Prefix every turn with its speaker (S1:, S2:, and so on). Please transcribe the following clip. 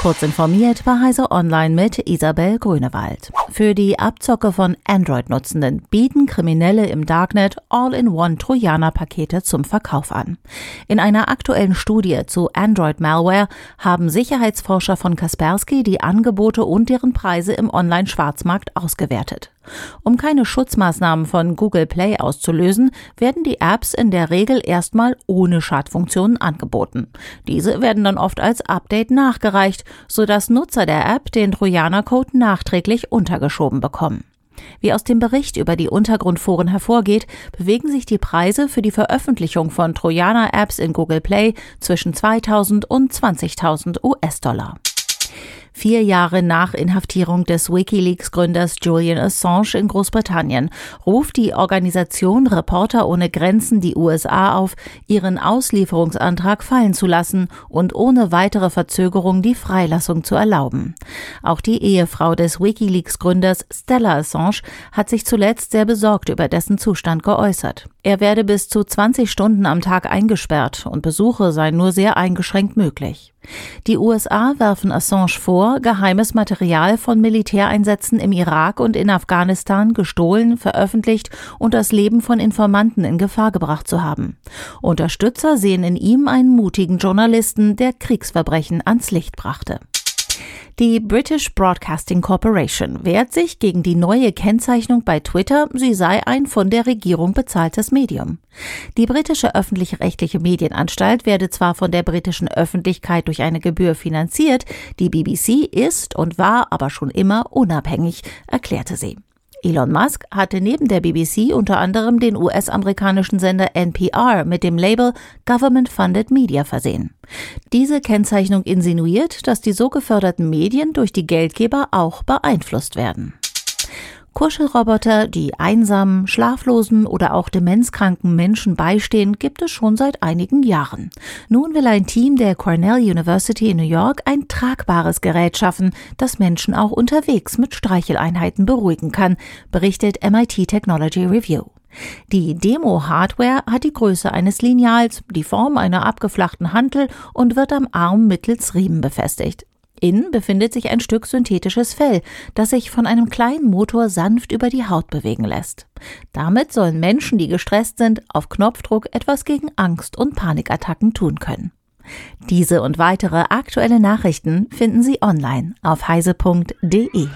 S1: Kurz informiert war Heise Online mit Isabel Grünewald. Für die Abzocke von Android-Nutzenden bieten Kriminelle im Darknet All-in-One Trojaner-Pakete zum Verkauf an. In einer aktuellen Studie zu Android-Malware haben Sicherheitsforscher von Kaspersky die Angebote und deren Preise im Online-Schwarzmarkt ausgewertet. Um keine Schutzmaßnahmen von Google Play auszulösen, werden die Apps in der Regel erstmal ohne Schadfunktionen angeboten. Diese werden dann oft als Update nachgereicht, sodass Nutzer der App den Trojanercode nachträglich untergeschoben bekommen. Wie aus dem Bericht über die Untergrundforen hervorgeht, bewegen sich die Preise für die Veröffentlichung von Trojaner-Apps in Google Play zwischen 2000 und 20.000 US-Dollar. Vier Jahre nach Inhaftierung des Wikileaks-Gründers Julian Assange in Großbritannien ruft die Organisation Reporter ohne Grenzen die USA auf, ihren Auslieferungsantrag fallen zu lassen und ohne weitere Verzögerung die Freilassung zu erlauben. Auch die Ehefrau des Wikileaks-Gründers Stella Assange hat sich zuletzt sehr besorgt über dessen Zustand geäußert. Er werde bis zu 20 Stunden am Tag eingesperrt und Besuche seien nur sehr eingeschränkt möglich. Die USA werfen Assange vor, geheimes Material von Militäreinsätzen im Irak und in Afghanistan gestohlen, veröffentlicht und das Leben von Informanten in Gefahr gebracht zu haben. Unterstützer sehen in ihm einen mutigen Journalisten, der Kriegsverbrechen ans Licht brachte. Die British Broadcasting Corporation wehrt sich gegen die neue Kennzeichnung bei Twitter, sie sei ein von der Regierung bezahltes Medium. Die britische öffentlich-rechtliche Medienanstalt werde zwar von der britischen Öffentlichkeit durch eine Gebühr finanziert, die BBC ist und war aber schon immer unabhängig, erklärte sie. Elon Musk hatte neben der BBC unter anderem den US-amerikanischen Sender NPR mit dem Label Government Funded Media versehen. Diese Kennzeichnung insinuiert, dass die so geförderten Medien durch die Geldgeber auch beeinflusst werden. Kuschelroboter, die einsamen, schlaflosen oder auch demenzkranken Menschen beistehen, gibt es schon seit einigen Jahren. Nun will ein Team der Cornell University in New York ein tragbares Gerät schaffen, das Menschen auch unterwegs mit Streicheleinheiten beruhigen kann, berichtet MIT Technology Review. Die Demo-Hardware hat die Größe eines Lineals, die Form einer abgeflachten Hantel und wird am Arm mittels Riemen befestigt. Innen befindet sich ein Stück synthetisches Fell, das sich von einem kleinen Motor sanft über die Haut bewegen lässt. Damit sollen Menschen, die gestresst sind, auf Knopfdruck etwas gegen Angst und Panikattacken tun können. Diese und weitere aktuelle Nachrichten finden Sie online auf heise.de.